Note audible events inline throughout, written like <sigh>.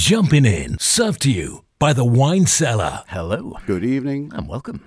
Jumping in, served to you by the Wine Cellar. Hello Good evening. and welcome.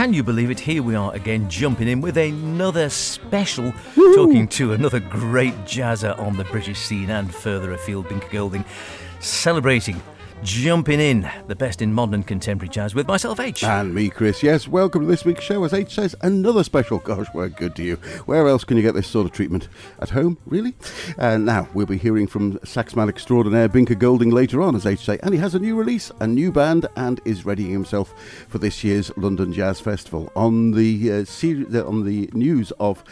Can you believe it? Here we are again, jumping in with another special, talking to another great jazzer on the British scene and further afield, Binker Golding, celebrating, jumping in the best in modern contemporary jazz with myself, H. And me, Chris. Yes, welcome to this week's show. As H says, another special. Gosh, we're good to you. Where else can you get this sort of treatment? At home, really? And now we'll be hearing from saxman extraordinaire Binker Golding later on, as H say. And he has a new release, a new band, and is readying himself for this year's London Jazz Festival. On the uh, on the news of.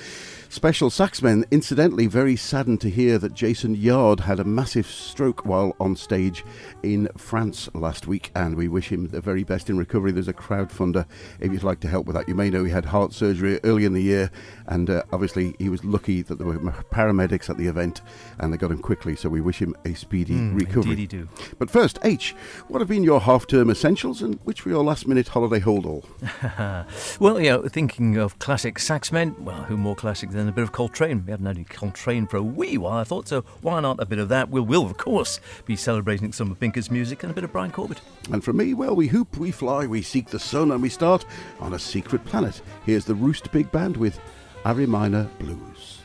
Special Saxmen, incidentally, very saddened to hear that Jason Yarde had a massive stroke while on stage in France last week, and we wish him the very best in recovery. There's a crowdfunder if you'd like to help with that. You may know he had heart surgery early in the year, and uh, obviously he was lucky that there were paramedics at the event and they got him quickly, so we wish him a speedy recovery. Indeed, you do. But first, H, what have been your half term essentials and which were your last minute holiday hold all? <laughs> Well, you know, thinking of classic saxmen, well, who more classic than a bit of Coltrane? We haven't had any Coltrane for a wee while, I thought, so why not a bit of that? We will, of course, be celebrating some of Binker's music and a bit of Brian Corbett. And for me, well, we hoop, we fly, we seek the sun, and we start on a secret planet. Here's the Roost Big Band with Ari Minor Blues.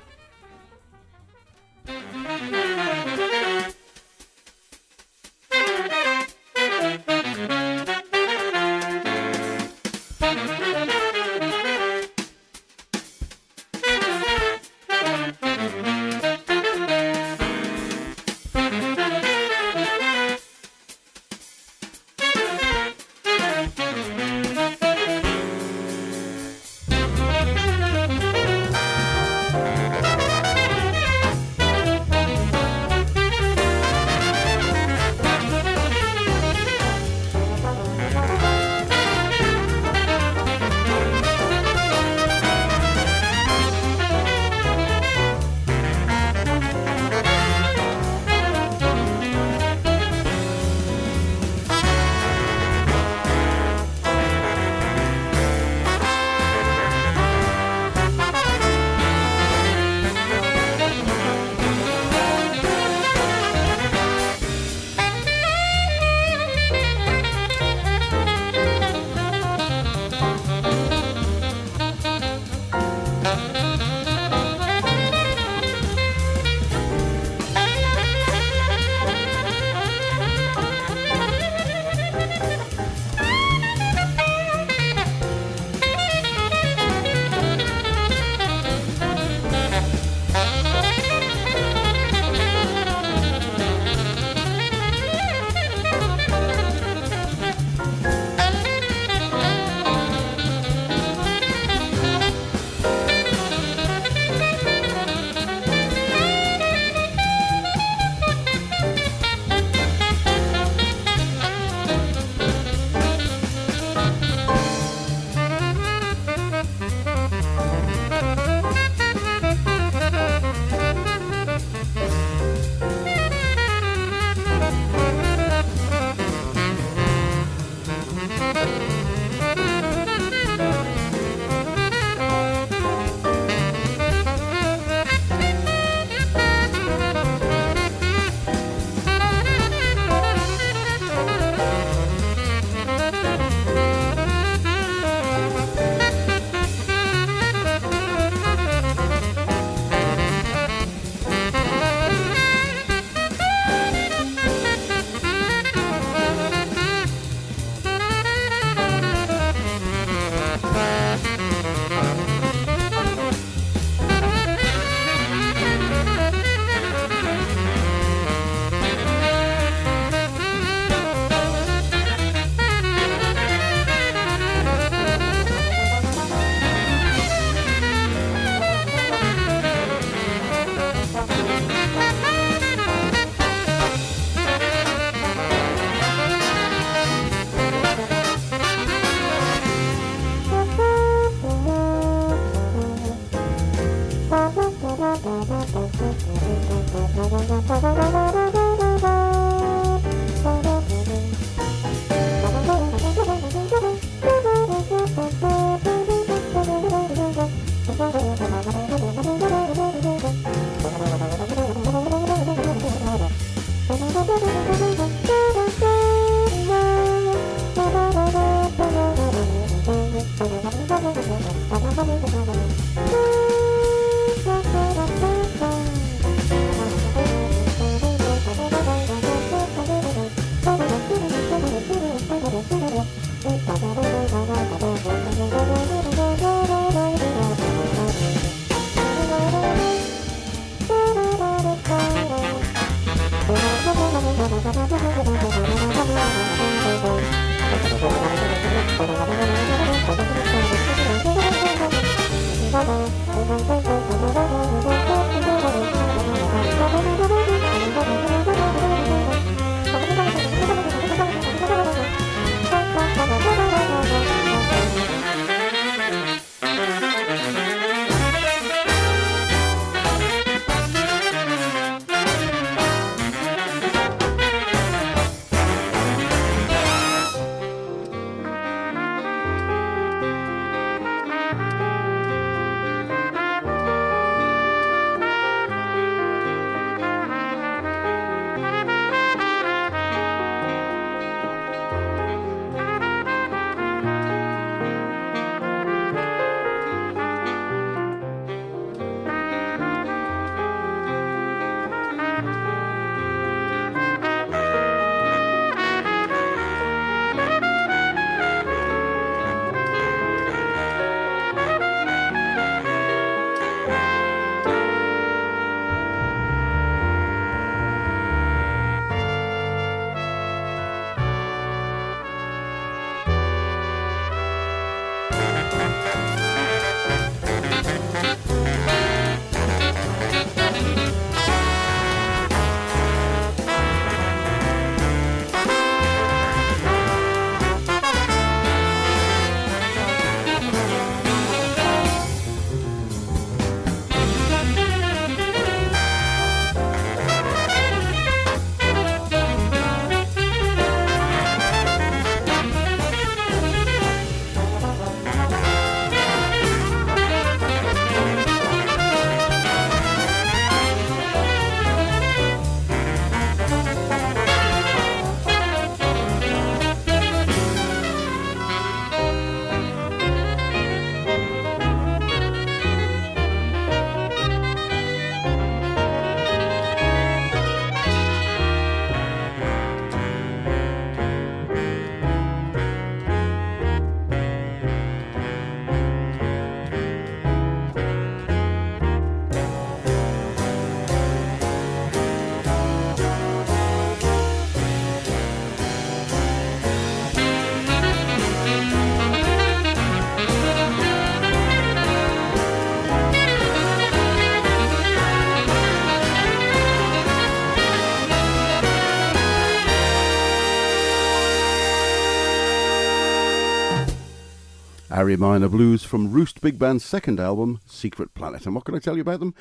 Ari Minor Blues from Roost Big Band's second album, Secret Planet. And what can I tell you about them?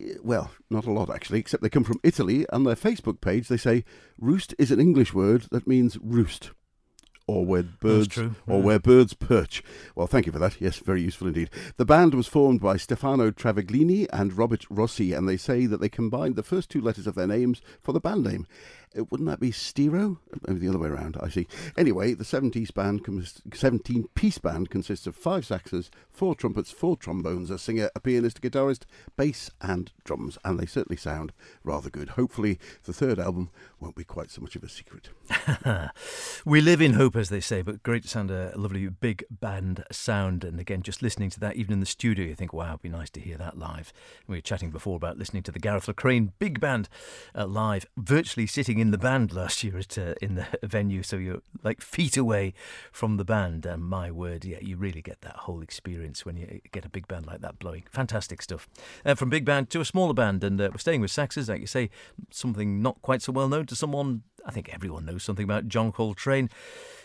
Eh, Well, not a lot actually, except they come from Italy. And their Facebook page, they say roost is an English word that means roost. Or where birds, true, or where birds perch. Well, thank you for that. Yes, very useful indeed. The band was formed by Stefano Travaglini and Robert Rossi, and they say that they combined the first two letters of their names for the band name. Wouldn't that be stereo? Maybe the other way around. I see. Anyway, the 70s band, 17 piece band consists of five saxes, four trumpets, four trombones, a singer, a pianist, a guitarist, bass, and drums. And they certainly sound rather good. Hopefully, the third album won't be quite so much of a secret. <laughs> We live in hope, as they say, but great to sound a lovely big band sound. And again, just listening to that, even in the studio, you think, wow, it'd be nice to hear that live. We were chatting before about listening to the Gareth Lockrane big band uh, live, virtually sitting in the band last year at uh, in the <laughs> venue. So you're like feet away from the band. And my word, yeah, you really get that whole experience when you get a big band like that blowing. Fantastic stuff. Uh, from big band to a smaller band, and uh, we're staying with saxes, like you say, something not quite so well known to someone. I think everyone knows something about John Coltrane.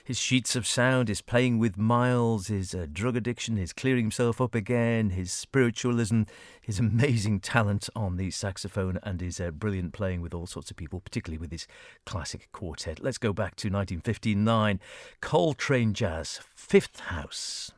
His sheets of sound, his playing with Miles, his uh, drug addiction, his clearing himself up again, his spiritualism, his amazing talent on the saxophone, and his uh, brilliant playing with all sorts of people, particularly with his classic quartet. Let's go back to 1959. Coltrane Jazz, Fifth House.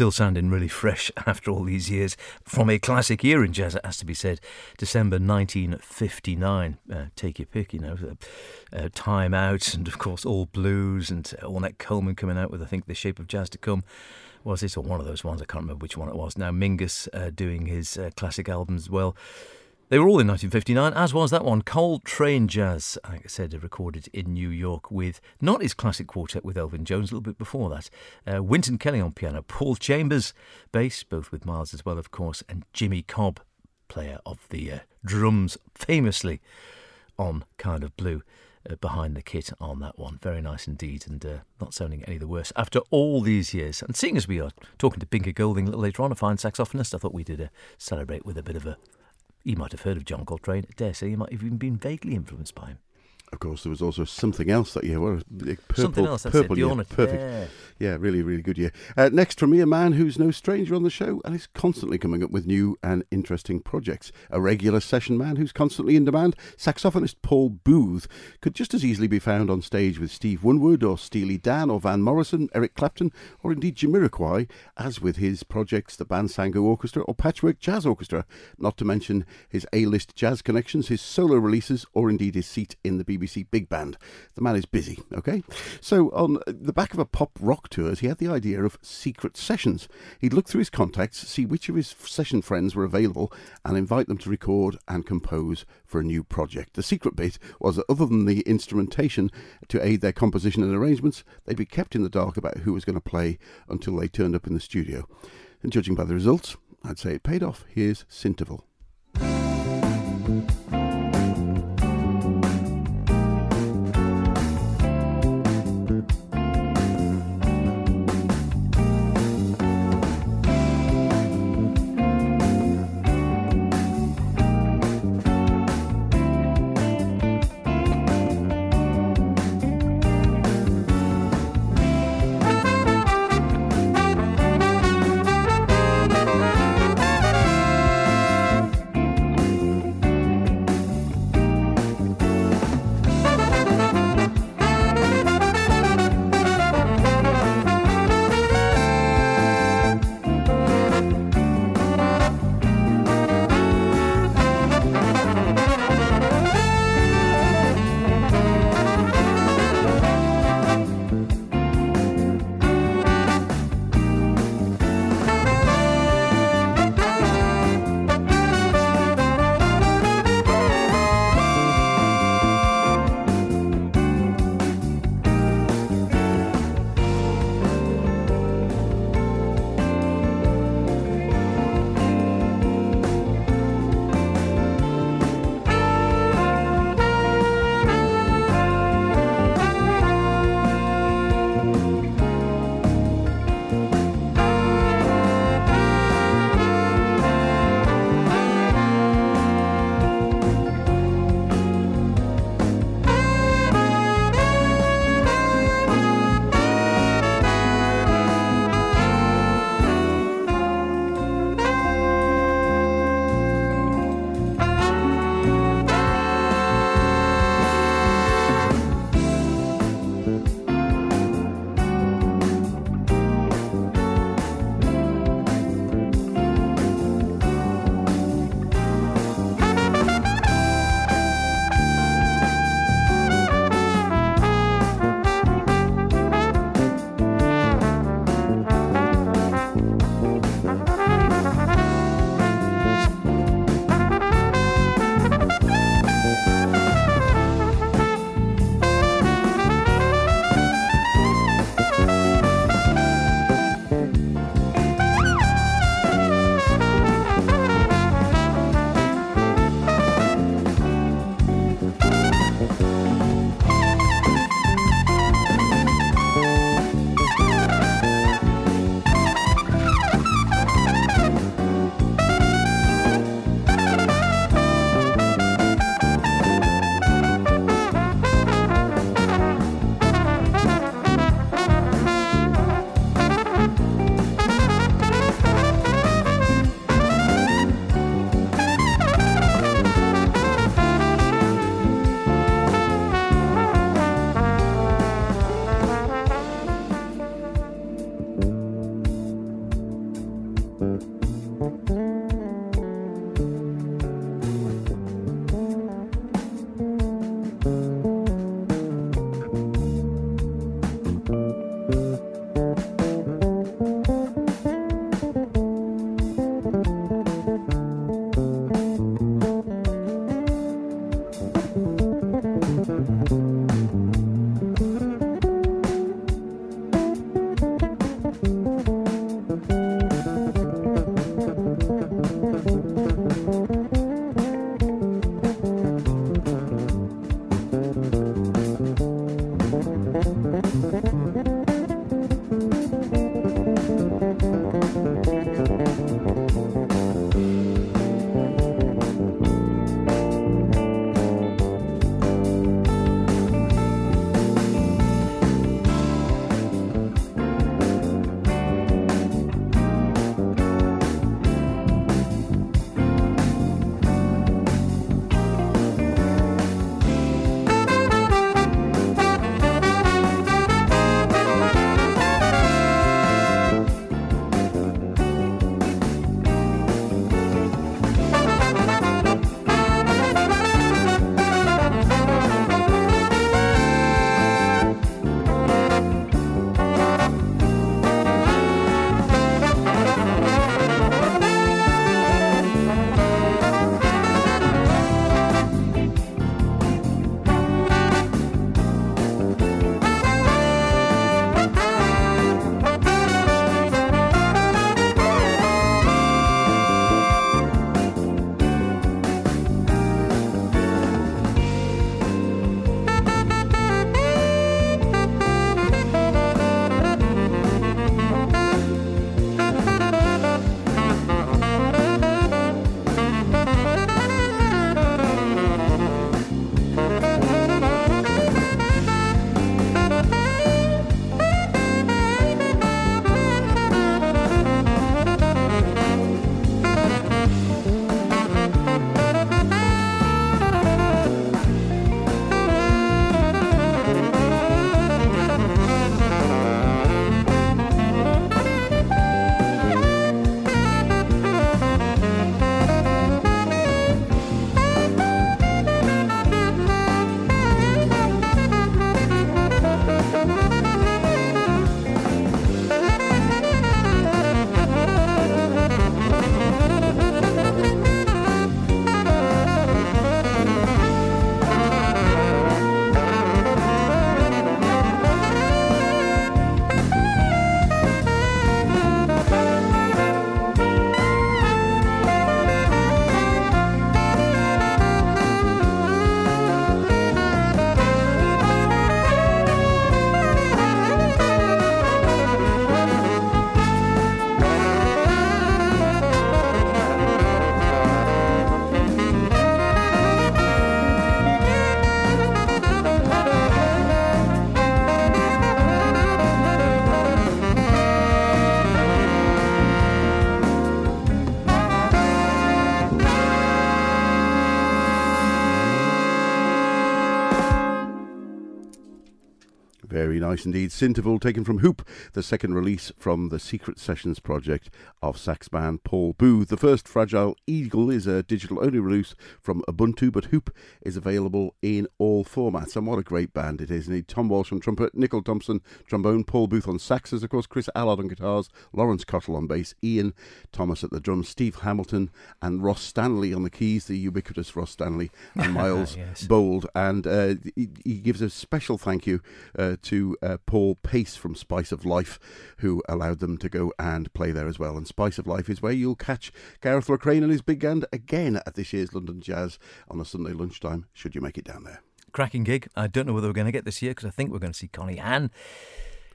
Still sounding really fresh <laughs> after all these years from a classic year in jazz, it has to be said. December 1959. Uh, take your pick, you know. Uh, Time Out, and of course, All Blues, and Ornette Coleman coming out with, I think, The Shape of Jazz to Come. Was this or one of those ones? I can't remember which one it was. Now, Mingus uh, doing his uh, classic albums well. They were all in 1959, as was that one, Coltrane Jazz, like I said, recorded in New York with not his classic quartet with Elvin Jones, a little bit before that. Uh, Wynton Kelly on piano, Paul Chambers, bass, both with Miles as well, of course, and Jimmy Cobb, player of the uh, drums, famously on Kind of Blue. Uh, behind the kit on that one. Very nice indeed, and uh, not sounding any the worse after all these years. And seeing as we are talking to Binker Golding a little later on, a fine saxophonist, I thought we did uh, celebrate with a bit of a you might have heard of John Coltrane. I dare say you might have even been vaguely influenced by him. Of course, there was also something else that year. Well, purple, something else. Purple it. year. Perfect. Yeah. yeah. really, really good year. Uh, next from me, a man who's no stranger on the show and is constantly coming up with new and interesting projects. A regular session man who's constantly in demand. Saxophonist Paul Booth could just as easily be found on stage with Steve Winwood or Steely Dan or Van Morrison, Eric Clapton, or indeed Jamiroquai, as with his projects, the Bansangu Orchestra or Patchwork Jazz Orchestra. Not to mention his A-list jazz connections, his solo releases, or indeed his seat in the BBC Big Band. The man is busy, okay? So, on the back of a pop rock tour, he had the idea of secret sessions. He'd look through his contacts, see which of his session friends were available, and invite them to record and compose for a new project. The secret bit was that other than the instrumentation to aid their composition and arrangements, they'd be kept in the dark about who was going to play until they turned up in the studio. And judging by the results, I'd say it paid off. Here's Sinterval. Nice indeed. Synterval taken from Hoop, the second release from the Secret Sessions project of sax man Paul Booth. The first Fragile Eagle is a digital only release from Ubuntu, but Hoop is available in all formats. And what a great band it is. Indeed, Tom Walsh on trumpet, Nichol Thompson trombone, Paul Booth on saxes, of course, Chris Allard on guitars, Laurence Cottle on bass, Ian Thomas at the drums, Steve Hamilton and Ross Stanley on the keys, the ubiquitous Ross Stanley, and <laughs> Miles yes. Bold. And uh, he, he, gives a special thank you uh, to uh, Paul Pace from Spice of Life, who allowed them to go and play there as well. And Spice of Life is where you'll catch Gareth Lockrane and his big band again at this year's London Jazz on a Sunday lunchtime, should you make it down there. Cracking gig. I don't know whether we're going to get this year because I think we're going to see Connie Han.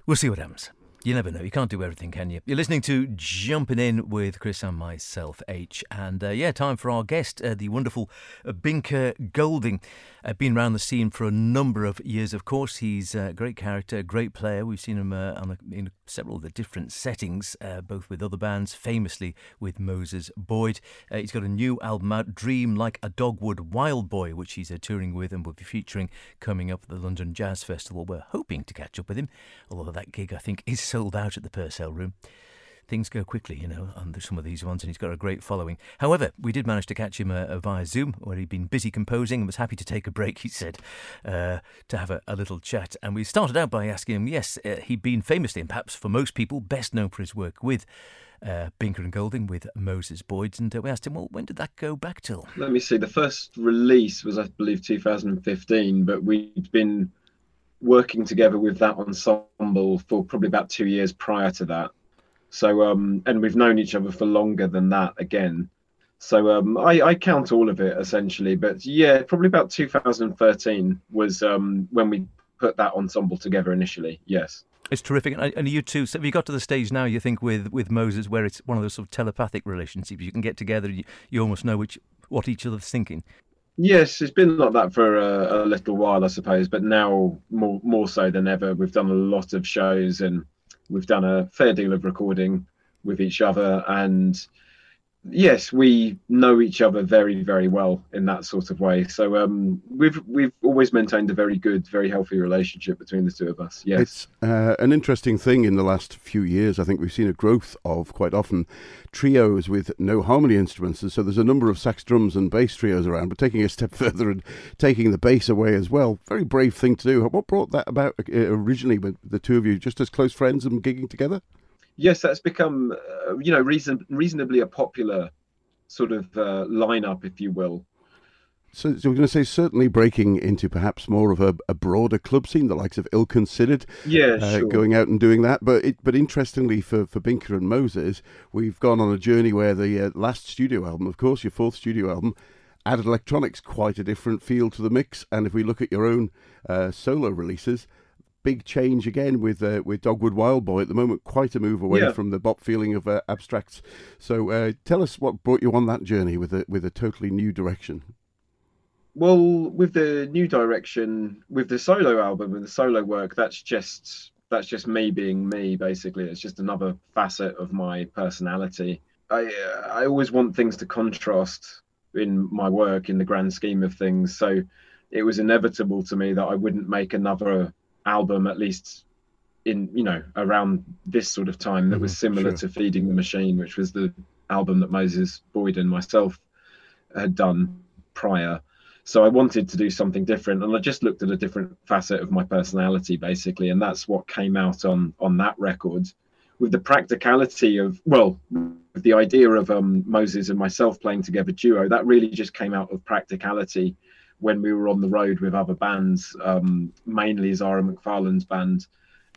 We'll see what happens. You never know. You can't do everything, can you? You're listening to Jumping In with Chris and myself, H. And uh, yeah, time for our guest, uh, the wonderful uh, Binker Golding. Uh, been around the scene for a number of years, of course. He's a great character, great player. We've seen him uh, on in several of the different settings, uh, both with other bands, famously with Moses Boyd. Uh, he's got a new album out, Dream Like a Dogwood Wild Boy, which he's uh, touring with and will be featuring coming up at the London Jazz Festival. We're hoping to catch up with him, although that gig, I think, is sold out at the Purcell Room things go quickly, you know, on some of these ones, and he's got a great following. However, we did manage to catch him uh, via Zoom, where he'd been busy composing and was happy to take a break, <laughs> he said, uh, to have a, a, little chat. And we started out by asking him, yes, uh, he'd been famously, and perhaps for most people, best known for his work with. Uh, Binker and Golding with Moses Boyd, and uh, we asked him, well, when did that go back till? Let me see. The first release was, I believe, 2015, but we'd been working together with that ensemble for probably about two years prior to that. So um, and we've known each other for longer than that again. So um, I, I count all of it essentially, but yeah, probably about 2013 was um, when we put that ensemble together initially. Yes. It's terrific, and you too. So have you got to the stage now? You think with with Moses, where it's one of those sort of telepathic relationships. You can get together, you, you almost know which what each other's thinking. Yes, it's been like that for a, a, little while, I suppose, but now more more so than ever. We've done a lot of shows and we've done a fair deal of recording with each other, and yes, we know each other very, very well in that sort of way. So um, we've we've always maintained a very good, very healthy relationship between the two of us. Yes, it's uh, an interesting thing in the last few years. I think we've seen a growth of quite often trios with no harmony instruments. And so there's a number of sax, drums, and bass trios around. But taking a step <laughs> further and taking the bass away as well, very brave thing to do. What brought that about uh, originally? With the two of you just as close friends and gigging together? Yes, that's become uh, you know reason, reasonably a popular sort of uh, lineup, if you will. So, so, we're going to say certainly breaking into perhaps more of a, a broader club scene, the likes of Ill Considered, yeah, uh, sure. going out and doing that. But it, but interestingly for for Binker and Moses, we've gone on a journey where the uh, last studio album, of course, your fourth studio album, added electronics, quite a different feel to the mix. And if we look at your own uh, solo releases, big change again with uh, with Dogwood Wild Boy at the moment. Quite a move away yeah. from the bop feeling of uh, abstracts. So uh, tell us what brought you on that journey with a with a totally new direction. Well, with the new direction, with the solo album and the solo work, that's just that's just me being me. Basically, it's just another facet of my personality. I I always want things to contrast in my work in the grand scheme of things. So it was inevitable to me that I wouldn't make another album at least in you know around this sort of time that mm-hmm, was similar sure. to feeding the machine which was the album that moses boyd and myself had done prior. So i wanted to do something different and i just looked at a different facet of my personality basically and that's what came out on on that record. With the practicality of well with the idea of um, moses and myself playing together duo that really just came out of practicality when we were on the road with other bands, um, mainly Zara McFarlane's band.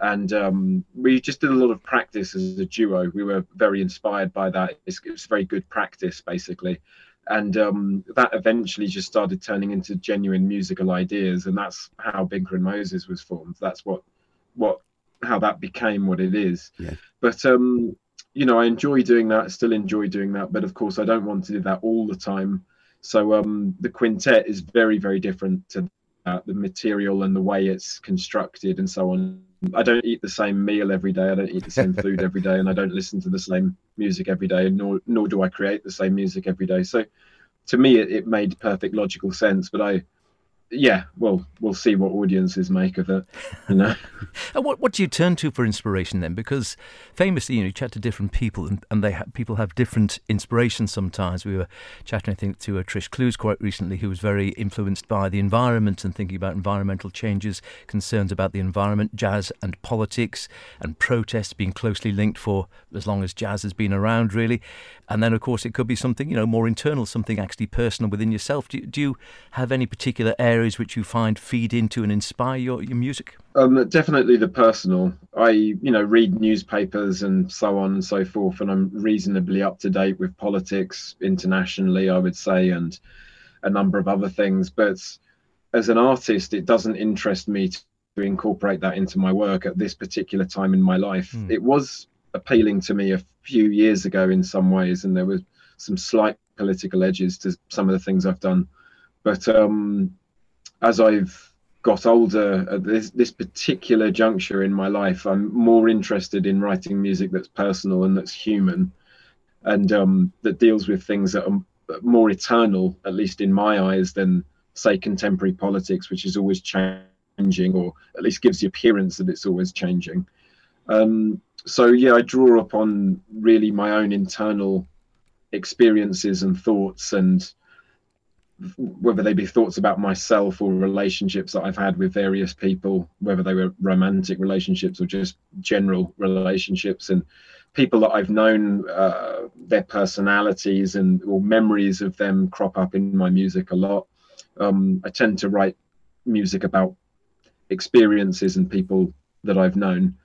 And um, we just did a lot of practice as a duo. We were very inspired by that. It's, it's very good practice, basically. And um, that eventually just started turning into genuine musical ideas. And that's how Binker and Moses was formed. That's what, what, how that became what it is. Yeah. But um, you know, I enjoy doing that. Still enjoy doing that. But of course, I don't want to do that all the time. So um, the quintet is very, very different to uh, the material and the way it's constructed and so on. I don't eat the same meal every day. I don't eat the same <laughs> food every day, and I don't listen to the same music every day. Nor nor do I create the same music every day. So, to me, it, it made perfect logical sense. But I yeah, well, we'll see what audiences make of it. You know. <laughs> and what what do you turn to for inspiration then? Because famously, you know, you chat to different people, and, and they ha- people have different inspirations. Sometimes we were chatting, I think, to a Trish Clowes quite recently, who was very influenced by the environment and thinking about environmental changes, concerns about the environment, jazz and politics, and protests being closely linked for as long as jazz has been around, really. And then, of course, it could be something you know more internal, something actually personal within yourself. Do, do you have any particular areas which you find feed into and inspire your, your music? Um, definitely the personal. I you know read newspapers and so on and so forth, and I'm reasonably up to date with politics internationally, I would say, and a number of other things. But as an artist, it doesn't interest me to incorporate that into my work at this particular time in my life. Mm. It was appealing to me a few years ago in some ways, and there were some slight political edges to some of the things I've done. But um, as I've got older at this this particular juncture in my life, I'm more interested in writing music that's personal and that's human, and um, that deals with things that are more eternal, at least in my eyes, than say contemporary politics, which is always changing, or at least gives the appearance that it's always changing. Um, so yeah, I draw upon really my own internal experiences and thoughts, and whether they be thoughts about myself or relationships that I've had with various people, whether they were romantic relationships or just general relationships, and people that I've known, uh, their personalities and or memories of them crop up in my music a lot. Um, I tend to write music about experiences and people that I've known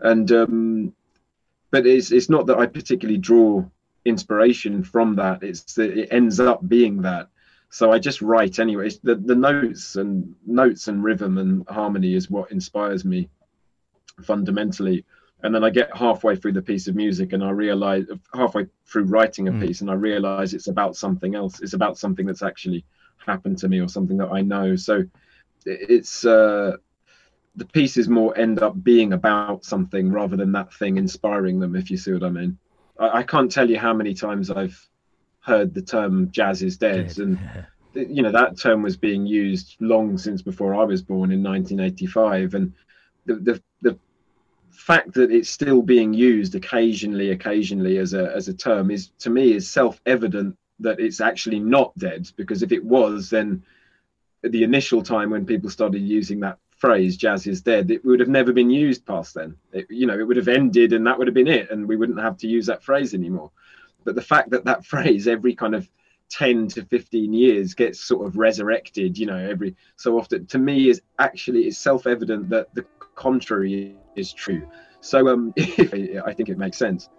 and um, but it's it's not that I particularly draw inspiration from that. It's that it ends up being that. So I just write anyway. The the notes and notes and rhythm and harmony is what inspires me fundamentally. And then I get halfway through the piece of music and I realize halfway through writing a mm. piece and I realize it's about something else. It's about something that's actually happened to me or something that I know. So it's uh, the pieces more end up being about something rather than that thing inspiring them. If you see what I mean. I, I can't tell you how many times I've heard the term "jazz is dead,", dead. and you know that term was being used long since before I was born in 1985, and the the, the fact that it's still being used occasionally occasionally as a as a term is to me is self-evident that it's actually not dead. Because if it was then at the initial time when people started using that phrase jazz is dead it would have never been used past then. It, you know it would have ended and that would have been it. And we wouldn't have to use that phrase anymore but the fact that that <laughs> phrase every kind of 10 to 15 years gets sort of resurrected you know every so often to me is actually is self-evident that the contrary is true. So um <laughs> i think it makes sense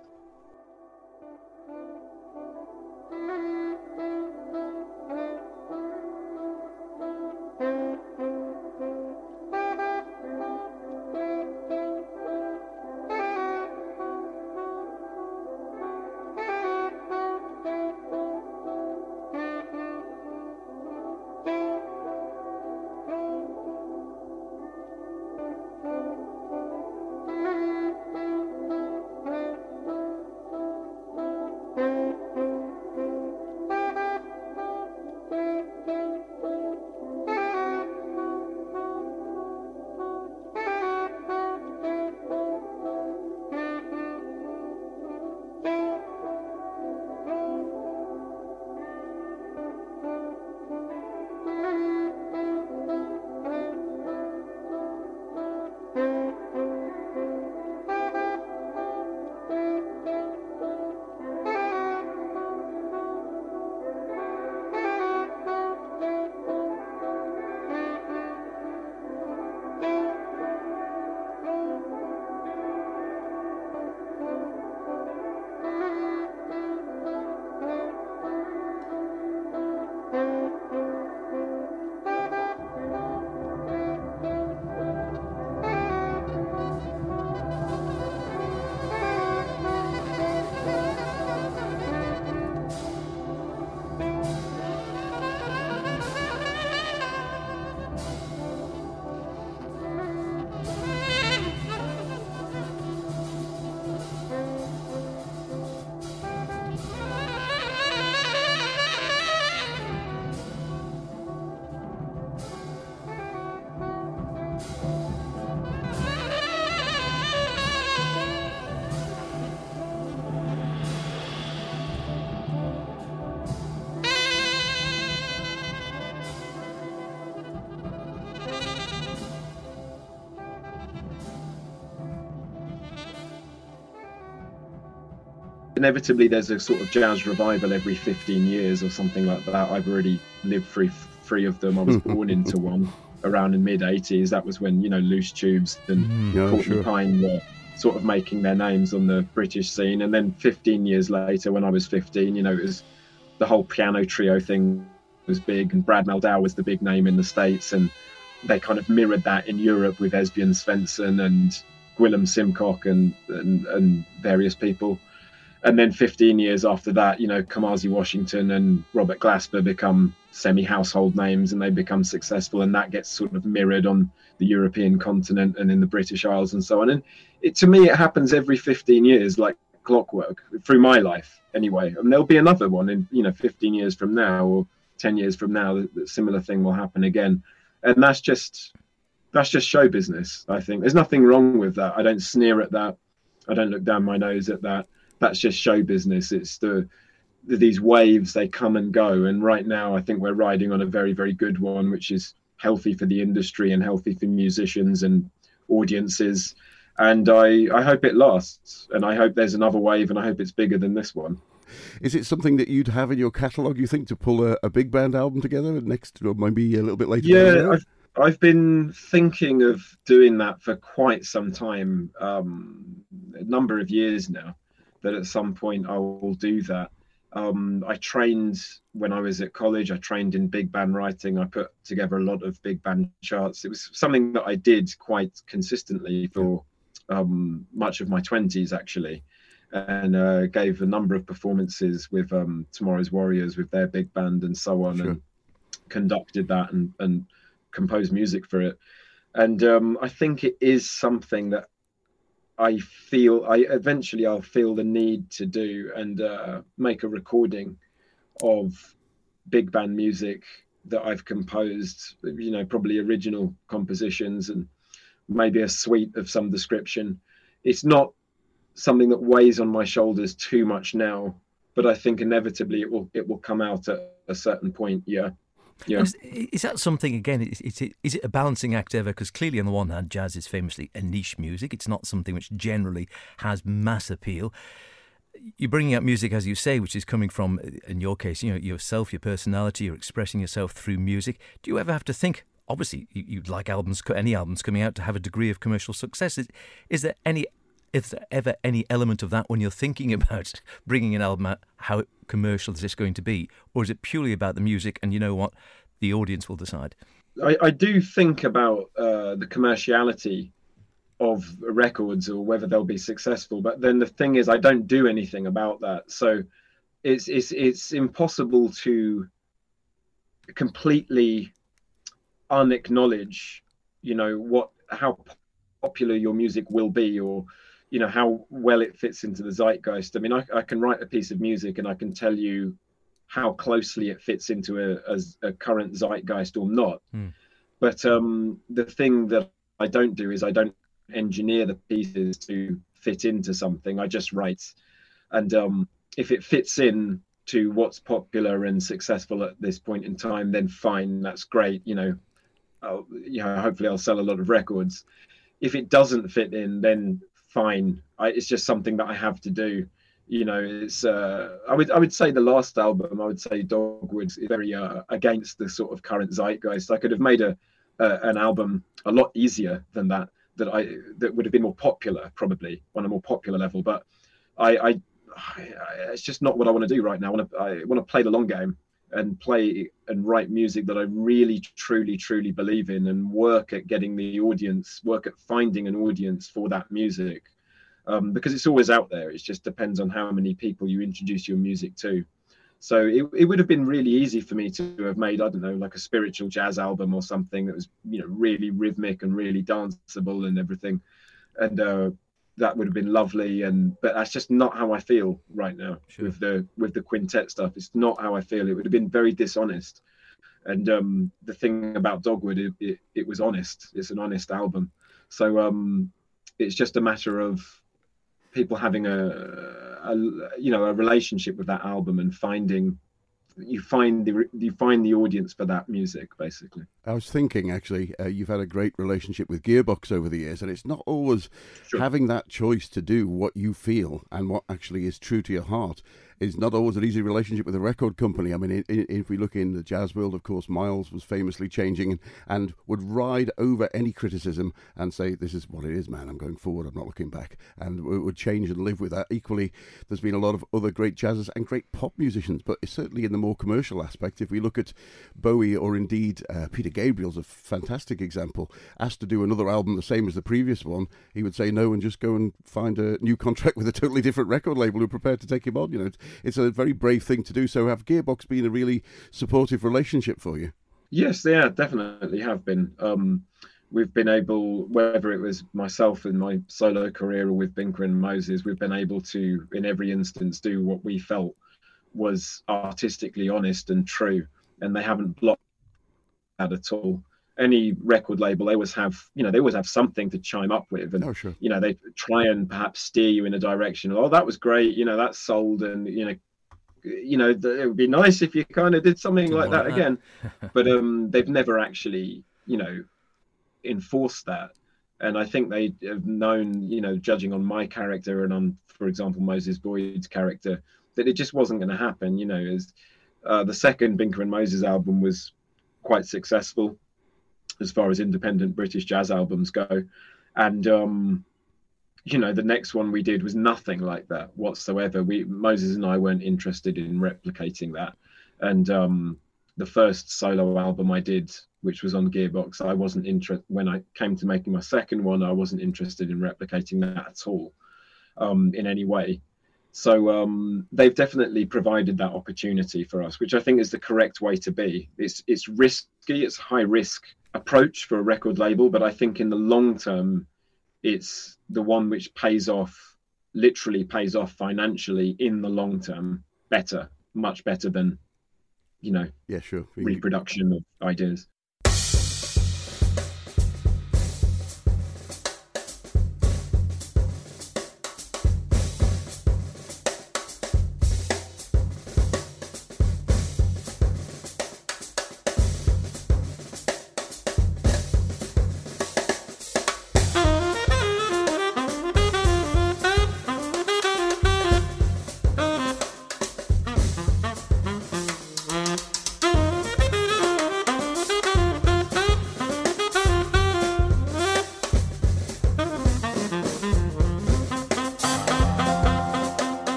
inevitably there's a sort of jazz revival every 15 years or something like that. I've already lived through three of them. I was born <laughs> into one around the mid 80s. That was when, you know, Loose Tubes and mm, yeah, Courtney sure. Pine were sort of making their names on the British scene. And then 15 years later, when I was 15, you know, it was the whole piano trio thing was big and Brad Mehldau was the big name in the States. And they kind of mirrored that in Europe with Esbjörn Svensson and Gwilym Simcock and, and, and various people and then 15 years after that, you know, Kamasi Washington and Robert Glasper become semi-household names, and they become successful, and that gets sort of mirrored on the European continent and in the British Isles and so on. And it, to me, it happens every 15 years, like clockwork, through my life anyway. And there'll be another one in, you know, 15 years from now or 10 years from now, that, the similar thing will happen again. And that's just that's just show business. I think there's nothing wrong with that. I don't sneer at that. I don't look down my nose at that that's just show business. It's the, the these waves they come and go, and right now I think we're riding on a very very good one, which is healthy for the industry and healthy for musicians and audiences. And I, I hope it lasts, and I hope there's another wave, and I hope it's bigger than this one. Is it something that you'd have in your catalogue? You think to pull a, a big band album together next, or maybe a little bit later? Yeah, I've, I've been thinking of doing that for quite some time, um, a number of years now that at some point I will do that. Um, I trained when I was at college. I trained in big band writing. I put together a lot of big band charts. It was something that I did quite consistently for um, much of my twenties, actually, and uh, gave a number of performances with um, Tomorrow's Warriors with their big band and so on, Sure. and conducted that and, and composed music for it. And um, I think it is something that I feel I eventually I'll feel the need to do and uh, make a recording of big band music that I've composed, you know, probably original compositions and maybe a suite of some description. It's not something that weighs on my shoulders too much now, but I think inevitably it will it will come out at a certain point. Yeah. Yeah. Is, is that something again? Is, is, it, is it a balancing act ever? Because clearly, on the one hand, jazz is famously a niche music. It's not something which generally has mass appeal. You're bringing out music, as you say, which is coming from, in your case, you know, yourself, your personality. You're expressing yourself through music. Do you ever have to think? Obviously, you- you'd like albums, any albums coming out, to have a degree of commercial success. Is, is there any is there ever any element of that when you're thinking <laughs> about bringing an album out? How commercial is this going to be, or is it purely about the music? And you know what, the audience will decide. I, I do think about uh, the commerciality of records or whether they'll be successful. But then the thing is, I don't do anything about that. So it's it's it's impossible to completely unacknowledge, you know, what how popular your music will be or you know how well it fits into the zeitgeist. I mean, I, I can write a piece of music and I can tell you how closely it fits into a, a, a current zeitgeist or not. Hmm. But um, the thing that I don't do is I don't engineer the pieces to fit into something. I just write, and um, if it fits in to what's popular and successful at this point in time, then fine, that's great. You know, I'll, you know, hopefully I'll sell a lot of records. If it doesn't fit in, then fine. I, it's just something that I have to do. You know, it's. Uh, I would. I would say the last album. I would say Dogwood is very uh, against the sort of current zeitgeist. I could have made a, an album a lot easier than that. That I that would have been more popular, probably on a more popular level. But I, I, I it's just not what I want to do right now. I want to. I want to play the long game and play and write music that I really, truly, truly believe in, and work at getting the audience, work at finding an audience for that music, um, because it's always out there. It just depends on how many people you introduce your music to. So it, it would have been really easy for me to have made, I don't know, like a spiritual jazz album or something that was, you know, really rhythmic and really danceable and everything, and uh, that would have been lovely. And but that's just not how I feel right now Sure. with the with the quintet stuff. It's not how I feel. It would have been very dishonest. And um, the thing about Dogwood, it, it, it was honest. It's an honest album. So um, it's just a matter of people having a, a you know a relationship with that album and finding you find the you find the audience for that music basically I was thinking, actually, uh, you've had a great relationship with Gearbox over the years, and it's not always Sure. having that choice to do what you feel and what actually is true to your heart. Is not always an easy relationship with a record company. I mean, i i if we look in the jazz world, of course, Miles was famously changing and, and would ride over any criticism and say, "This is what it is, man. I'm going forward. I'm not looking back," and would change and live with that. Equally, there's been a lot of other great jazzers and great pop musicians, but certainly in the more commercial aspect, if we look at Bowie or indeed uh, Peter Gabriel's a fantastic example. Asked to do another album the same as the previous one, he would say no and just go and find a new contract <laughs> with a totally different record label who are prepared to take him on. You know, it's, a very brave thing to do. So have Gearbox been a really supportive relationship for you? Yes, they are, definitely have been. Um, we've been able, whether it was myself in my solo career or with Binker and Moses, we've been able to, in every instance, do what we felt was artistically honest and true. And they haven't blocked that at all. Any record label, they always have, you know, they always have something to chime up with. And Oh, sure. you know they try and perhaps steer you in a direction oh that was great you know that's sold and you know you know it would be nice if you kind of did something like that that. again <laughs> but um they've never actually you know enforced that and i think they have known you know judging on my character and on for example moses boyd's character that it just wasn't going to happen you know is uh, the second binker and moses album was quite successful as far as independent british jazz albums go and um you know, the next one we did was nothing like that whatsoever. We Moses and I weren't interested in replicating that, and um, the first solo album I did, which was on Gearbox, I wasn't interested. When I came to making my second one, I wasn't interested in replicating that at all, um, in any way. So um, they've definitely provided that opportunity for us, which I think is the correct way to be. It's it's risky, it's high risk approach for a record label, but I think in the long term, it's the one which pays off, literally pays off financially in the long term, better, much better than, you know, yeah, sure, reproduction of ideas.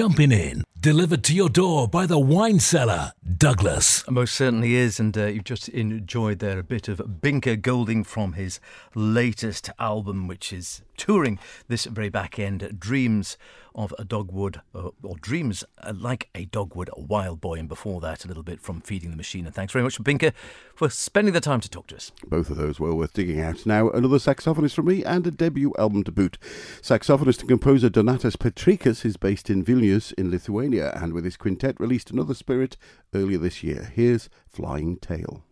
Jumping in, delivered to your door by the wine cellar, Douglas. Most certainly is, and uh, you've just enjoyed there a bit of Binker Golding from his latest album, which is touring this very back end, Dreams of a Dogwood, uh, or Dreams uh, Like a Dogwood, a Wild Boy, and before that, a little bit from Feeding the Machine. And thanks very much, Binker, for spending the time to talk to us. Both of those well worth digging out. Now, another saxophonist from me and a debut album to boot. Saxophonist and composer Donatas Petrikas is based in Vilnius in Lithuania, and with his quintet released Another Spirit earlier this year. Here's Flying Tail.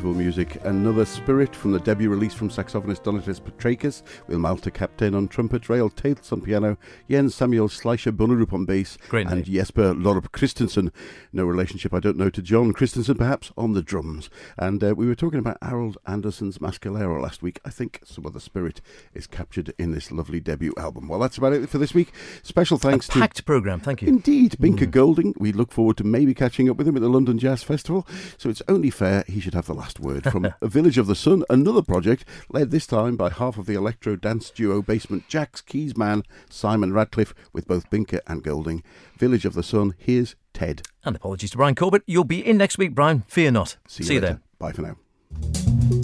Beautiful music. Another Spirit from the debut release from saxophonist Donatas Petrakis, with Malta Kapteyn on trumpet, Rael Tails on piano, Jens Samuel Schleicher Bunnerup on bass, Great and name. Jesper Lorup Christensen, no relationship I don't know to Jon Christensen perhaps, on the drums. And uh, we were talking about Harold Anderson's Mascalero last week. I think some of the spirit is captured in this lovely debut album. Well, that's about it for this week. Special thanks a to packed programme, thank you. Indeed, Binker Golding. We look forward to maybe catching up with him at the London Jazz Festival. So it's only fair he should have the last word from A <laughs> Village of the Sun, another project led this time by half of the electro dance duo Basement Jaxx keys man Simon Ratcliffe with both Binker and Golding. Village of the Sun. Here's Ted. And apologies to Brian Corbett. You'll be in next week, Brian. Fear not. See you, See you later. then. Bye for now.